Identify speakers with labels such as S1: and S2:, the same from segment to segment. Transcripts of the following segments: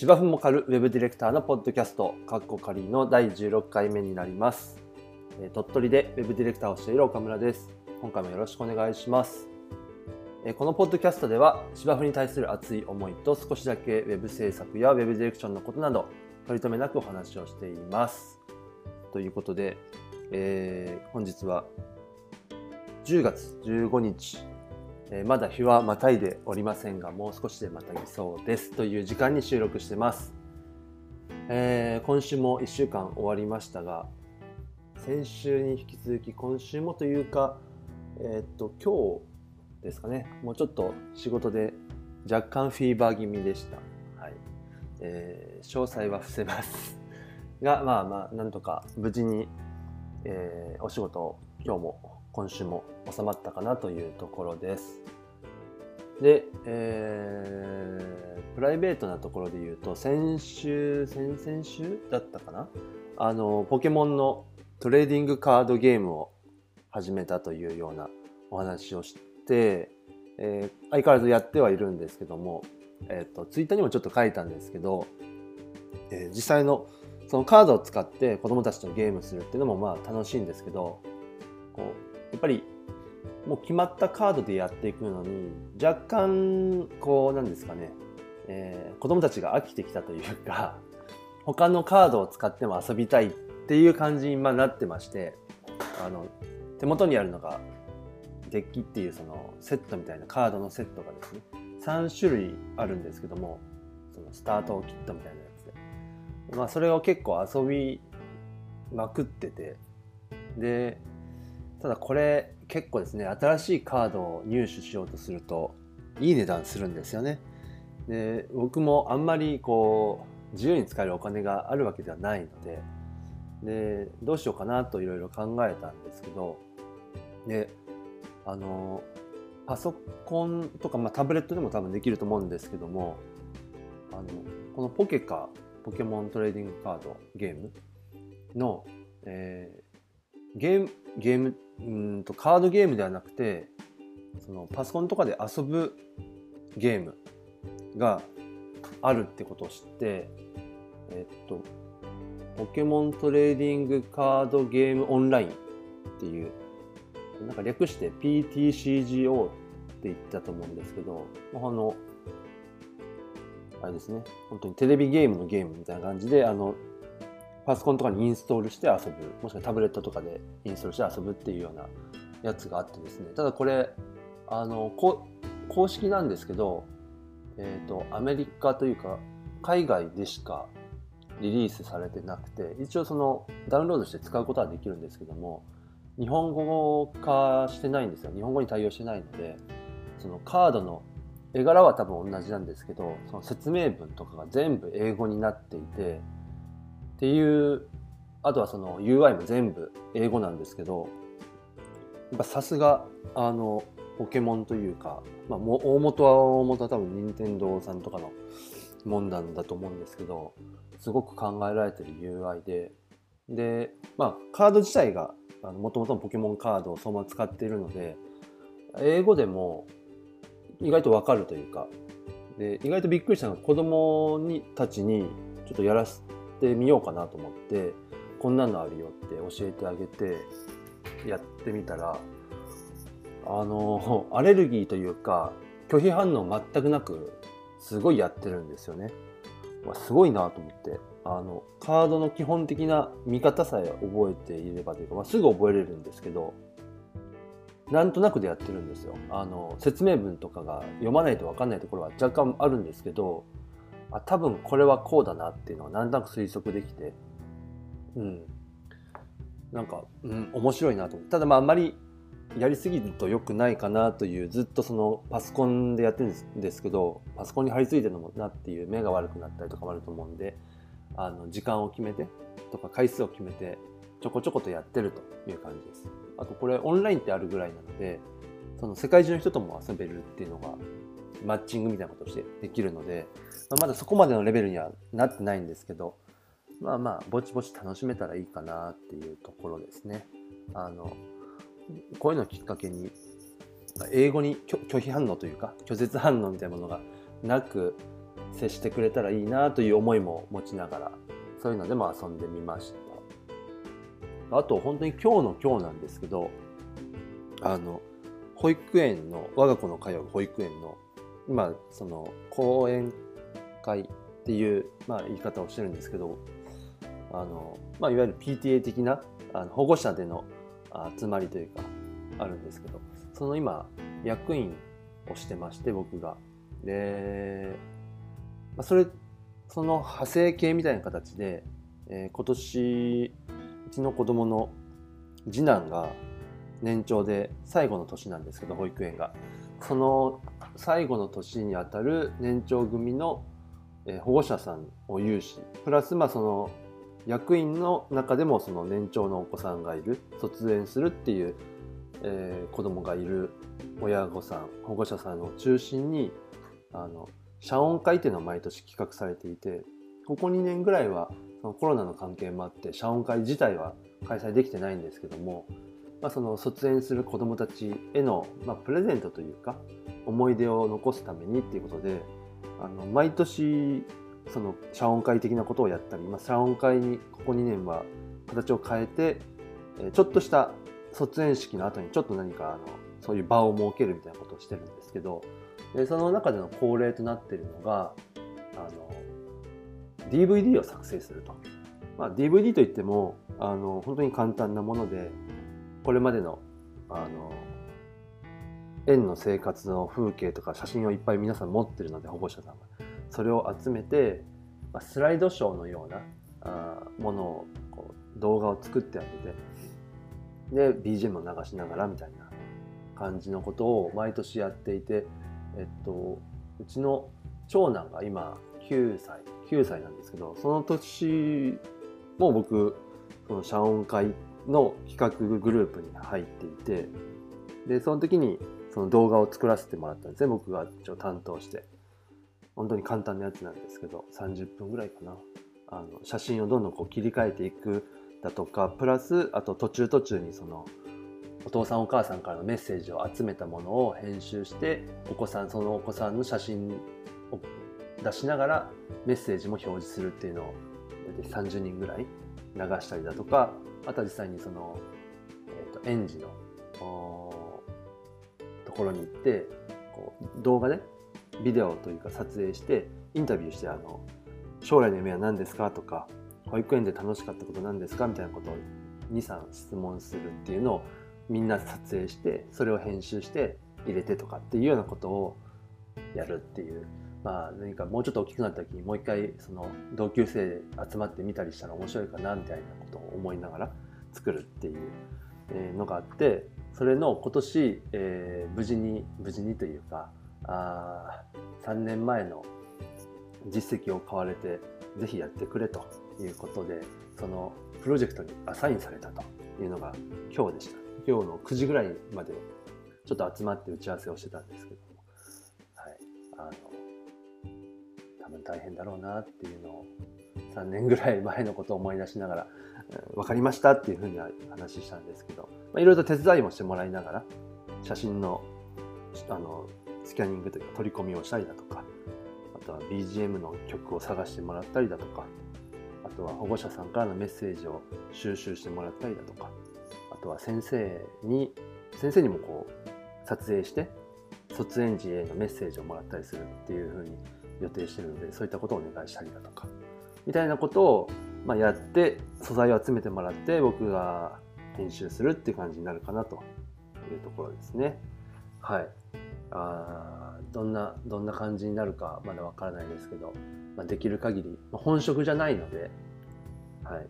S1: 芝生も狩るウェブディレクターのポッドキャスト、カッコカリの第16回目になります。鳥取でウェブディレクターをしている岡村です。今回もよろしくお願いします。このポッドキャストでは芝生に対する熱い思いと少しだけウェブ制作やウェブディレクションのことなど取り留めなくお話をしています。ということで、えー、本日は10月15日え、まだ日はまたいでおりませんが、もう少しでまたぎそうですという時間に収録してます。えー、今週も1週間終わりましたが、先週に引き続き今週もというか、えー、っと、今日ですかね、もうちょっと仕事で若干フィーバー気味でした。はい。えー、詳細は伏せます。が、まあまあ、なんとか無事に、え、お仕事を今日も今週も収まったかなというところです。で、えー、プライベートなところで言うと、先週、先々週だったかな？あの、ポケモンのトレーディングカードゲームを始めたというようなお話をして、えー、相変わらずやってはいるんですけども、えっ、ー、と、ツイッターにもちょっと書いたんですけど、えー、実際のそのカードを使って子供たちとゲームするっていうのもまあ楽しいんですけど、こう、やっぱりもう決まったカードでやっていくのに若干こうなんですかね、えー、子供たちが飽きてきたというか他のカードを使っても遊びたいっていう感じになってましてあの手元にあるのがデッキっていうそのセットみたいなカードのセットがですね3種類あるんですけどもそのスタートキットみたいなやつで。まあそれを結構遊びまくっててでただこれ結構ですね新しいカードを入手しようとするといい値段するんですよね。で僕もあんまりこう自由に使えるお金があるわけではないのででどうしようかなといろいろ考えたんですけどであのパソコンとか、まあ、タブレットでも多分できると思うんですけどもあのこのポケカポケモントレーディングカードゲームの、えー、ゲームゲームうんとカードゲームではなくてそのパソコンとかで遊ぶゲームがあるってことを知ってえっとポケモントレーディングカードゲームオンラインっていうなんか略して PTCGO って言ったと思うんですけどあのあれですね本当にテレビゲームのゲームみたいな感じであのパソコンとかにインストールして遊ぶ。もしくはタブレットとかでインストールして遊ぶっていうようなやつがあってですね。ただこれあの公式なんですけど、えーと、アメリカというか海外でしかリリースされてなくて一応そのダウンロードして使うことはできるんですけども日本語化してないんですよ。日本語に対応してないのでそのカードの絵柄は多分同じなんですけどその説明文とかが全部英語になっていてっていうあとはその UI も全部英語なんですけどやっぱさすがあのポケモンというか、まあ、大元は大元は多分任天堂さんとかのもんなんだと思うんですけどすごく考えられてる UI でで、まあ、カード自体がもともとのポケモンカードをそのまま使っているので英語でも意外とわかるというかで意外とびっくりしたのが子供にたちにちょっとやらせってみようかなと思ってこんなのあるよって教えてあげてやってみたらあのアレルギーというか拒否反応全くなくすごいやってるんですよね。まあ、すごいなと思ってあのカードの基本的な見方さえ覚えていればというか、まあ、すぐ覚えれるんですけどなんとなくでやってるんですよあの説明文とかが読まないと分かんないところは若干あるんですけどあ多分これはこうだなっていうのはなんとなく推測できて。うん。なんか、うん、面白いなと思ってただまああんまりやりすぎると良くないかなというずっとそのパソコンでやってるんですけどパソコンに貼り付いてるのもなっていう目が悪くなったりとかもあると思うんであの時間を決めてとか回数を決めてちょこちょことやってるという感じです。あとこれオンラインってあるぐらいなのでその世界中の人とも遊べるっていうのがマッチングみたいなことをしてできるので、まあ、まだそこまでのレベルにはなってないんですけど、まあまあ、ぼちぼち楽しめたらいいかなっていうところですね。あの、こういうのをきっかけに、英語に拒否反応というか、拒絶反応みたいなものがなく、接してくれたらいいなという思いも持ちながらそういうのでも遊んでみましたあと本当に今日の今日なんですけどあの保育園の我が子の通う保育園の今その講演会っていう、まあ、言い方をしてるんですけどあの、まあ、いわゆる PTA 的なあの保護者での集まりというかあるんですけどその今役員をしてまして僕が。で、まあ、それその派生系みたいな形で、えー、今年うちの子供の次男が年長で最後の年なんですけど保育園が。その最後の年にあたる年長組の保護者さんを有しプラスまあその役員の中でもその年長のお子さんがいる卒園するっていう、えー、子供がいる親御さん保護者さんを中心にあの謝恩会っていうのを毎年企画されていてここ2年ぐらいはそのコロナの関係もあって謝恩会自体は開催できてないんですけどもまあ、その卒園する子どもたちへの、まあ、プレゼントというか思い出を残すためにっていうことであの毎年その謝恩会的なことをやったり、まあ、謝恩会にここ2年は形を変えてちょっとした卒園式の後にちょっと何かあのそういう場を設けるみたいなことをしてるんですけどでその中での恒例となっているのがあの DVD を作成すると。まあ、DVD といってもあの本当に簡単なものでこれまでのあの園の生活の風景とか写真をいっぱい皆さん持ってるので保護者さんがそれを集めて、まあ、スライドショーのようなあものをこう動画を作ってあげてで BGM を流しながらみたいな感じのことを毎年やっていて、えっと、うちの長男が今9歳9歳なんですけどその年も僕その謝恩会の企画グループに入っていてでその時にその動画を作らせてもらったんですね。僕が一応担当して。本当に簡単なやつなんですけど30分ぐらいかな。あの写真をどんどんこう切り替えていくだとかプラスあと途中途中にそのお父さんお母さんからのメッセージを集めたものを編集してお子さんそのお子さんの写真を出しながらメッセージも表示するっていうのを30人ぐらい流したりだとかあとは実際にその、えーと、園児のところに行ってこう動画でビデオというか撮影してインタビューしてあの将来の夢は何ですかとか保育園で楽しかったこと何ですかみたいなことを23質問するっていうのをみんな撮影してそれを編集して入れてとかっていうようなことをやるっていうまあ何かもうちょっと大きくなった時にもう一回その同級生で集まってみたりしたら面白いかなみたいなことを思いながら作るっていうのがあってそれの今年、えー、無事に無事にというかあ3年前の実績を買われてぜひやってくれということでそのプロジェクトにアサインされたというのが今日でした。今日の9時ぐらいまでちょっと集まって打ち合わせをしてたんですけど多分大変だろうなっていうのを3年ぐらい前のことを思い出しながら分かりましたっていうふうには話したんですけど、まあ、いろいろ手伝いもしてもらいながら写真のあのスキャニングというか取り込みをしたりだとかあとは BGM の曲を探してもらったりだとかあとは保護者さんからのメッセージを収集してもらったりだとかあとは先生に先生にもこう撮影して卒園児へのメッセージをもらったりするっていうふうに予定してるのでそういったことをお願いしたりだとかみたいなことをまあ、やって素材を集めてもらって僕が編集するっていう感じになるかなというところですね。はい。あどんなどんな感じになるかまだわからないですけど、まあ、できる限り、まあ、本職じゃないので、はい、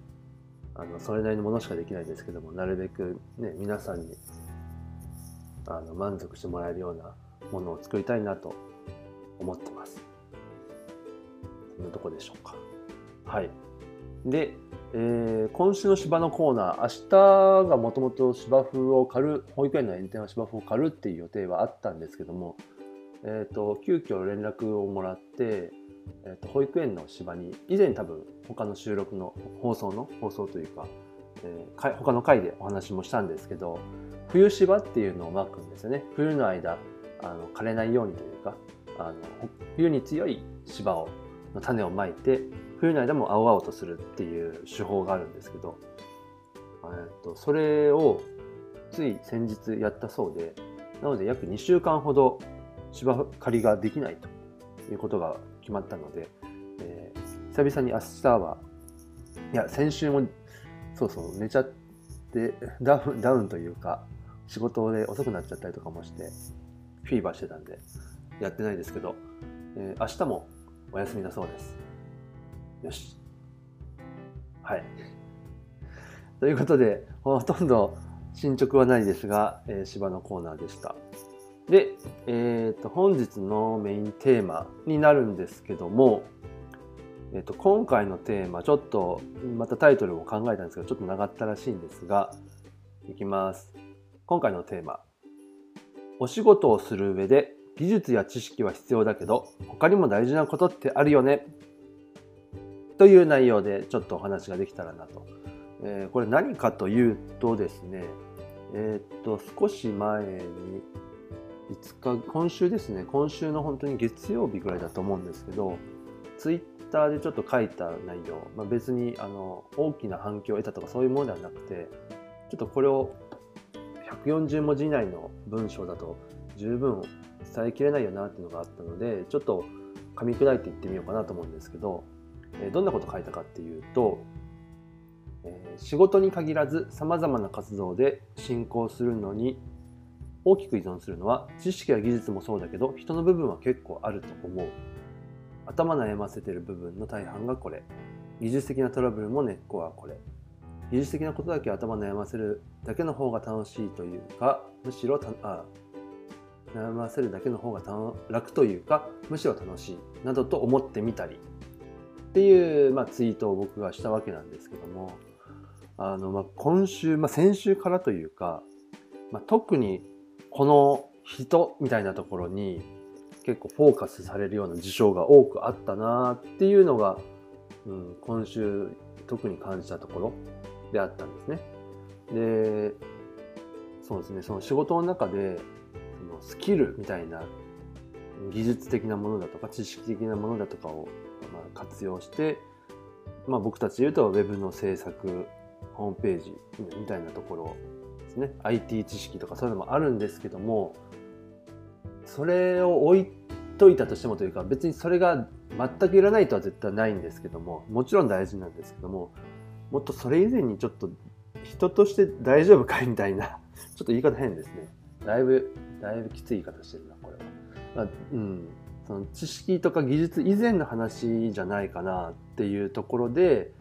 S1: あのそれなりのものしかできないですけどもなるべく、ね、皆さんにあの満足してもらえるようなものを作りたいなと思ってます。そんなとこでしょうか。はい。で、えー、今週の芝のコーナー、明日がもともと芝生を刈る、保育園の園庭は芝生を刈るっていう予定はあったんですけども、えーと、急遽連絡をもらって、えーと、保育園の芝に以前多分他の収録の放送の放送というか、えー、他の回でお話もしたんですけど冬芝っていうのをまくんですよね冬の間あの枯れないようにというかあの冬に強い芝を種をまいて冬の間も青々とするっていう手法があるんですけど、えっとそれをつい先日やったそうでなので約2週間ほど芝刈りができないということが決まったので、えー、久々に明日はいや先週もそうそう寝ちゃってダウンダウンというか仕事で遅くなっちゃったりとかもしてフィーバーしてたんでやってないですけど、えー、明日もお休みだそうです。よし。はい。ということでほとんど進捗はないですが、えー、芝のコーナーでした。で、えーと、本日のメインテーマになるんですけども、えーと、今回のテーマちょっとまたタイトルも考えたんですけどちょっと長ったらしいんですがいきます。今回のテーマ。お仕事をする上で技術や知識は必要だけど他にも大事なことってあるよね。という内容でちょっとお話ができたらなと、えー、これ何かというとですね。えー、っと少し前に5日今週ですね。今週の本当に月曜日ぐらいだと思うんですけどツイッターでちょっと書いた内容、まあ、別にあの大きな反響を得たとかそういうものではなくてちょっとこれを140文字以内の文章だと十分伝えきれないよなっていうのがあったのでちょっと噛み砕いていってみようかなと思うんですけど、えどんなこと書いたかっていうと、え仕事に限らずさまざまな活動で進行するのに大きく依存するのは知識や技術もそうだけど人の部分は結構あると思う。頭悩ませてる部分の大半がこれ。技術的なトラブルも根っこはこれ。技術的なことだけ頭悩ませるだけの方が楽しいというかむしろあ悩ませるだけの方が楽というかむしろ楽しいなどと思ってみたり。っていう、まあ、ツイートを僕がしたわけなんですけども。あの、まあ、今週、まあ、先週からというか、まあ、特にこの人みたいなところに結構フォーカスされるような事象が多くあったなっていうのが、うん、今週特に感じたところであったんですね。で、そうですね、その仕事の中でスキルみたいな技術的なものだとか知識的なものだとかをま活用して、まあ、僕たちで言うと Web の制作ホームページみたいなところですね。IT 知識とかそういうのもあるんですけどもそれを置いといたとしてもというか別にそれが全くいらないとは絶対ないんですけどももちろん大事なんですけどももっとそれ以前にちょっと人として大丈夫かいみたいなちょっと言い方変ですね。だいぶだいぶきつい言い方してるなこれは、まあ、うんその知識とか技術以前の話じゃないかなっていうところで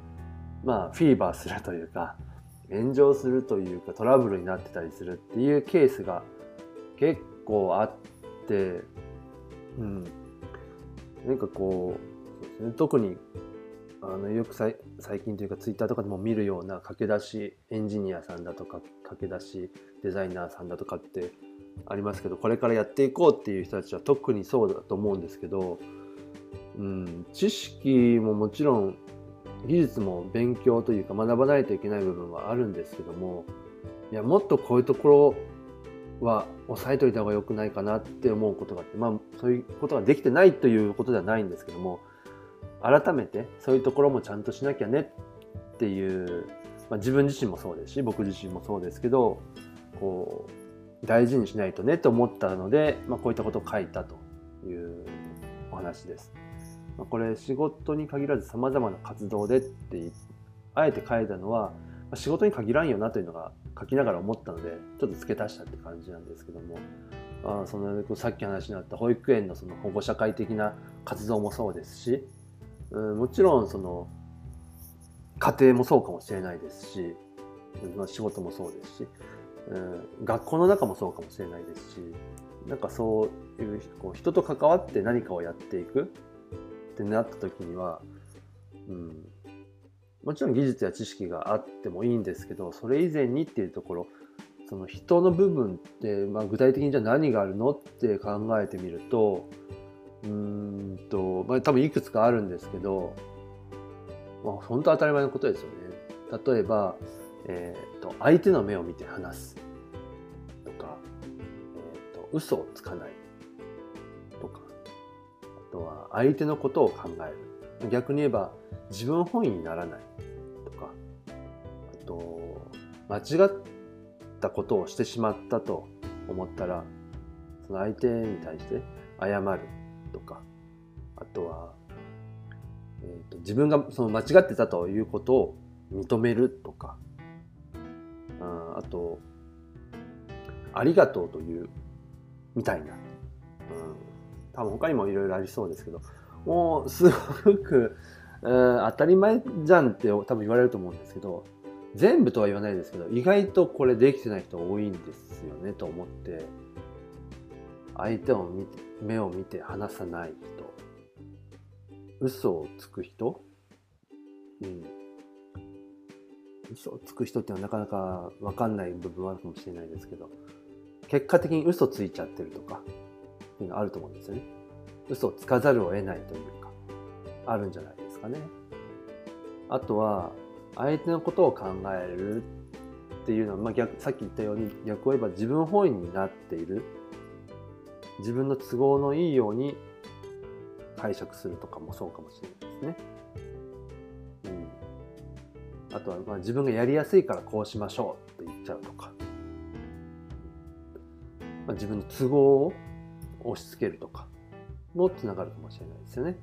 S1: まあフィーバーするというか炎上するというかトラブルになってたりするっていうケースが結構あってうん。なんかこうそうです、ね、特にあのよく最近というかツイッターとかでも見るような駆け出しエンジニアさんだとか駆け出しデザイナーさんだとかってありますけどこれからやっていこうっていう人たちは特にそうだと思うんですけど、うん、知識ももちろん技術も勉強というか学ばないといけない部分はあるんですけどもいやもっとこういうところは抑えといた方が良くないかなって思うことがあってまあそういうことができてないということではないんですけども改めてそういうところもちゃんとしなきゃねっていう、まあ、自分自身もそうですし僕自身もそうですけどこう大事にしないとねと思ったので、まあ、こういったことを書いたというお話です。まあ、これ仕事に限らず様々な活動でってあえて書いたのは、まあ、仕事に限らんよなというのが書きながら思ったのでちょっと付け足したって感じなんですけどもあそのさっき話にあった保育園のその保護社会的な活動もそうですし、うん、もちろんその家庭もそうかもしれないですし、まあ、仕事もそうですし、うん、学校の中もそうかもしれないですしなんかそういうこう人と関わって何かをやっていくってなった時には、うん、もちろん技術や知識があってもいいんですけどそれ以前にっていうところその人の部分って、まあ、具体的にじゃあ何があるのって考えてみるとうんと、まあ、多分いくつかあるんですけど、まあ、本当当たり前のことですよね。例えば、えーと、相手の目を見て話すとか、えーと、嘘をつかないとかあとは相手のことを考える。逆に言えば自分本位にならないとかあと間違ったことをしてしまったと思ったらその相手に対して謝るとかあとは、えーと、自分がその間違ってたということを認めるとかああとありがとうというみたいな、うん、多分他にもいろいろありそうですけどもうすごく、うん、当たり前じゃんって多分言われると思うんですけど全部とは言わないですけど意外とこれできてない人多いんですよねと思って相手を見て目を見て話さない人。嘘をつく人。うん。嘘をつく人っていうのはなかなか分かんない部分はあるかもしれないですけど結果的に嘘ついちゃってるとかっていうのはあると思うんですよね。嘘をつかざるを得ないというかあるんじゃないですかね。あとは相手のことを考えるっていうのは、まあ、逆さっき言ったように逆を言えば自分本位になっている。自分の都合のいいように解釈するとかもそうかもしれないですね。あとはまあ自分がやりやすいからこうしましょうって言っちゃうとか、まあ、自分の都合を押し付けるとかもつながるかもしれないですよね。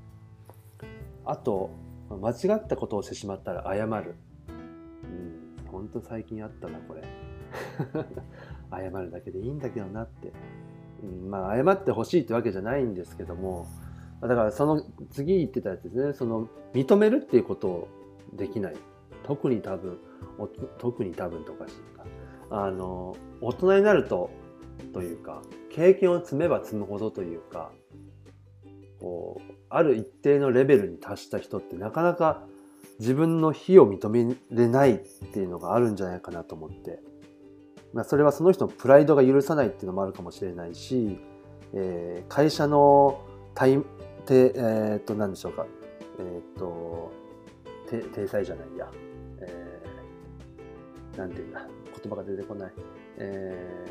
S1: あと間違ったことをしてしまったら謝る。うん、本当最近あったなこれ。謝るだけでいいんだけどなってうん、まあ謝ってほしいってわけじゃないんですけどもだからその次言ってたやつですねその認めるっていうことをできない特に多分特に多分とかしいか。あの大人になるとというか経験を積めば積むほどというかこうある一定のレベルに達した人ってなかなか自分の非を認めれないっていうのがあるんじゃないかなと思って。まあ、それはその人のプライドが許さないっていうのもあるかもしれないし、えー、会社のタイてえー、っと何でしょうか。えー、っと体裁じゃないや、えー、なんていうんだ言葉が出てこない、え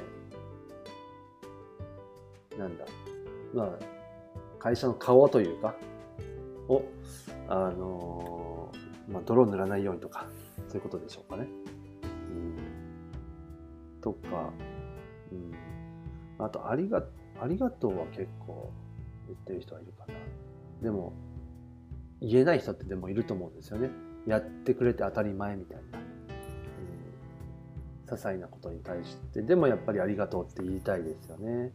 S1: ー、なんだまあ会社の顔というかをあのー、まあ、泥塗らないようにとかそういうことでしょうかね。うんとか、うん、あとありが、ありがとうは結構言ってる人はいるかな。でも、言えない人ってでもいると思うんですよね。やってくれて当たり前みたいな。うん、些細なことに対して。でもやっぱりありがとうって言いたいですよね。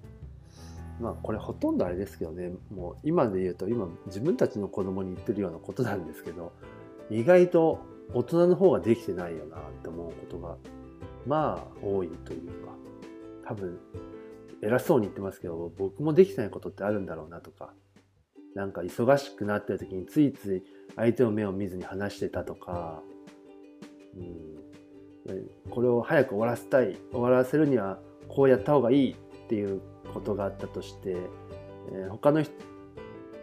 S1: まあこれほとんどあれですけどね、もう今で言うと今自分たちの子供に言ってるようなことなんですけど、意外と大人の方ができてないよなって思うことがまあ多いというか多分偉そうに言ってますけど僕もできてないことってあるんだろうなとかなんか忙しくなってる時についつい相手の目を見ずに話してたとか、うん、これを早く終わらせたい。終わらせるにはこうやった方がいいっていうことがあったとして、えー、他の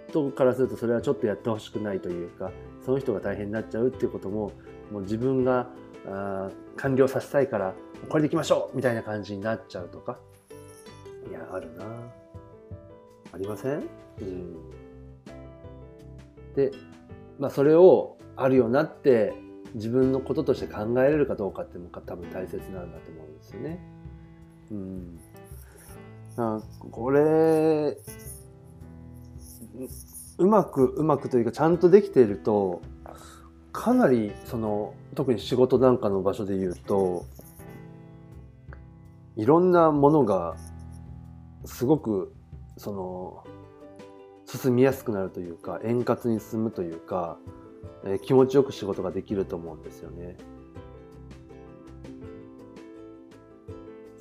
S1: 人からするとそれはちょっとやってほしくないというかその人が大変になっちゃうっていうことももう自分があ完了させたいからこれでいきましょうみたいな感じになっちゃうとか。いやあるな。ありません、うん、で、まあ、それをあるようなって自分のこととして考えれるかどうかっていうのが多分大切なんだと思うんですよね。うん、あこれうまくうまくというかちゃんとできているとかなりその特に仕事なんかの場所で言うといろんなものがすごくその進みやすくなるというか円滑に進むというか、えー、気持ちよく仕事ができると思うんですよね。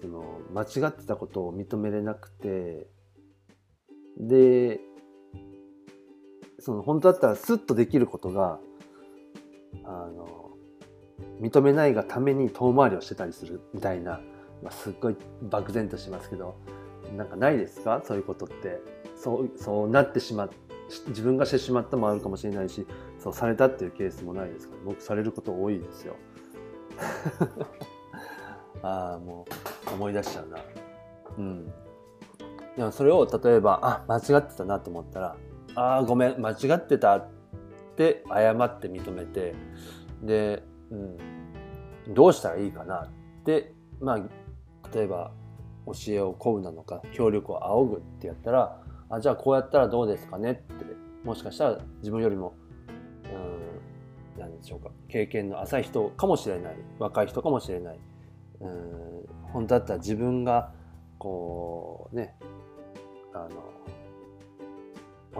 S1: その間違ってたことを認めれなくてでその本当だったらスッとできることがあの認めないがために遠回りをしてたりするみたいな、まあ、すっごい漠然としますけどなんかないですか？そういうことってそうそうなってしまって自分がしてしまったもあるかもしれないしそうされたっていうケースもないですから僕されること多いですよ。ああもう思い出しちゃうな。うん。でもそれを例えばあ間違ってたなと思ったらああごめん間違ってたって謝って認めてで、うん、どうしたらいいかなってまあ例えば教えを請うなのか協力を仰ぐってやったらあじゃあこうやったらどうですかね？って。もしかしたら自分よりもうん何でしょうか。経験の浅い人かもしれない。若い人かもしれない。うん本当だったら自分がこうねあの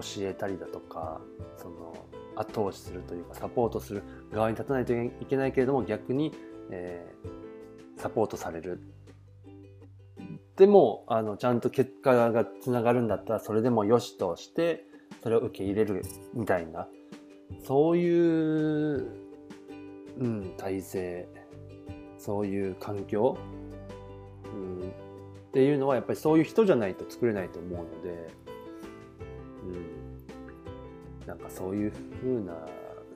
S1: 教えたりだとかその後押しするというかサポートする側に立たないといけないけれども逆に、えー、サポートされる。でもあのちゃんと結果がつながるんだったらそれでもよしとしてそれを受け入れるみたいな。そういう、うん、体制。そういう環境、うん、っていうのはやっぱりそういう人じゃないと作れないと思うので、うん、なんかそういう風な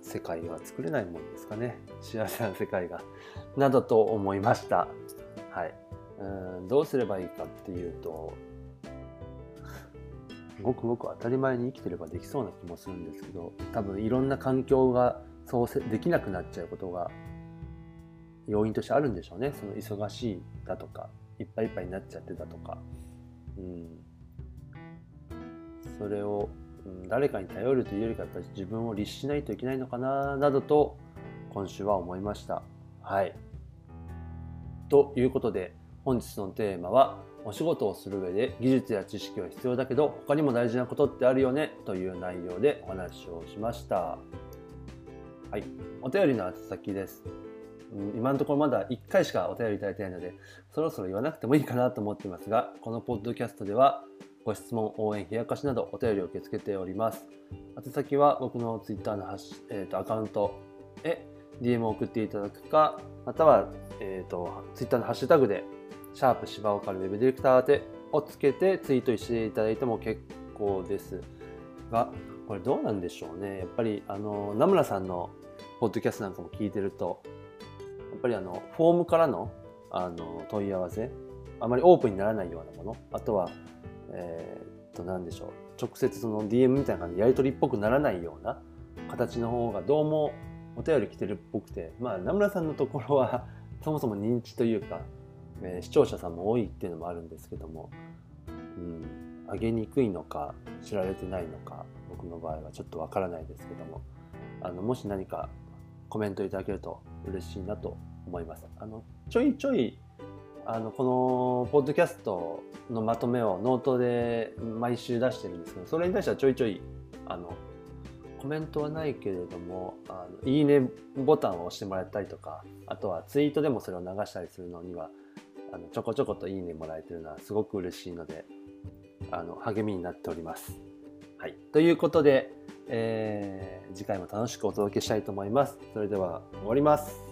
S1: 世界は作れないもんですかね。幸せな世界が。などと思いました。はい。うんどうすればいいかっていうとごくごく当たり前に生きてればできそうな気もするんですけど多分いろんな環境がそうできなくなっちゃうことが要因としてあるんでしょうね。その忙しいだとかいっぱいいっぱいになっちゃってたとか、うん、それを、うん、誰かに頼るというよりかやっぱり自分を律しないといけないのかななどと今週は思いました。はい。ということで本日のテーマはお仕事をする上で技術や知識は必要だけど他にも大事なことってあるよねという内容でお話をしました。はい。お便りの宛先です。今のところまだ1回しかお便りいただいてないので、そろそろ言わなくてもいいかなと思ってますが、このポッドキャストでは、ご質問、応援、冷やかしなどお便りを受け付けております。宛先は僕の Twitter のハッシュ、えーと、アカウントへ DM を送っていただくか、または、えーと、Twitter のハッシュタグで、シャープ芝岡のウェブディレクター宛てをつけてツイートしていただいても結構ですが、これどうなんでしょうね。やっぱり、あの、名村さんのポッドキャストなんかも聞いてると、やっぱりあのフォームからのあの問い合わせあまりオープンにならないようなものあとは、えー、っと何でしょう直接その DM みたいな感じでやり取りっぽくならないような形の方がどうもお便り来てるっぽくてまあ名村さんのところはそもそも認知というか、えー、視聴者さんも多いっていうのもあるんですけども、うん、上げにくいのか知られてないのか僕の場合はちょっとわからないですけどもあのもし何かコメントいただけると嬉しいなと思います。あのちょいちょいあのこのポッドキャストのまとめをノートで毎週出してるんですけどそれに対してはちょいちょいあのコメントはないけれどもあのいいねボタンを押してもらったりとかあとはツイートでもそれを流したりするのにはあのちょこちょこといいねもらえてるのはすごく嬉しいのであの励みになっております。はい、ということで、えー、次回も楽しくお届けしたいと思います。それでは終わります。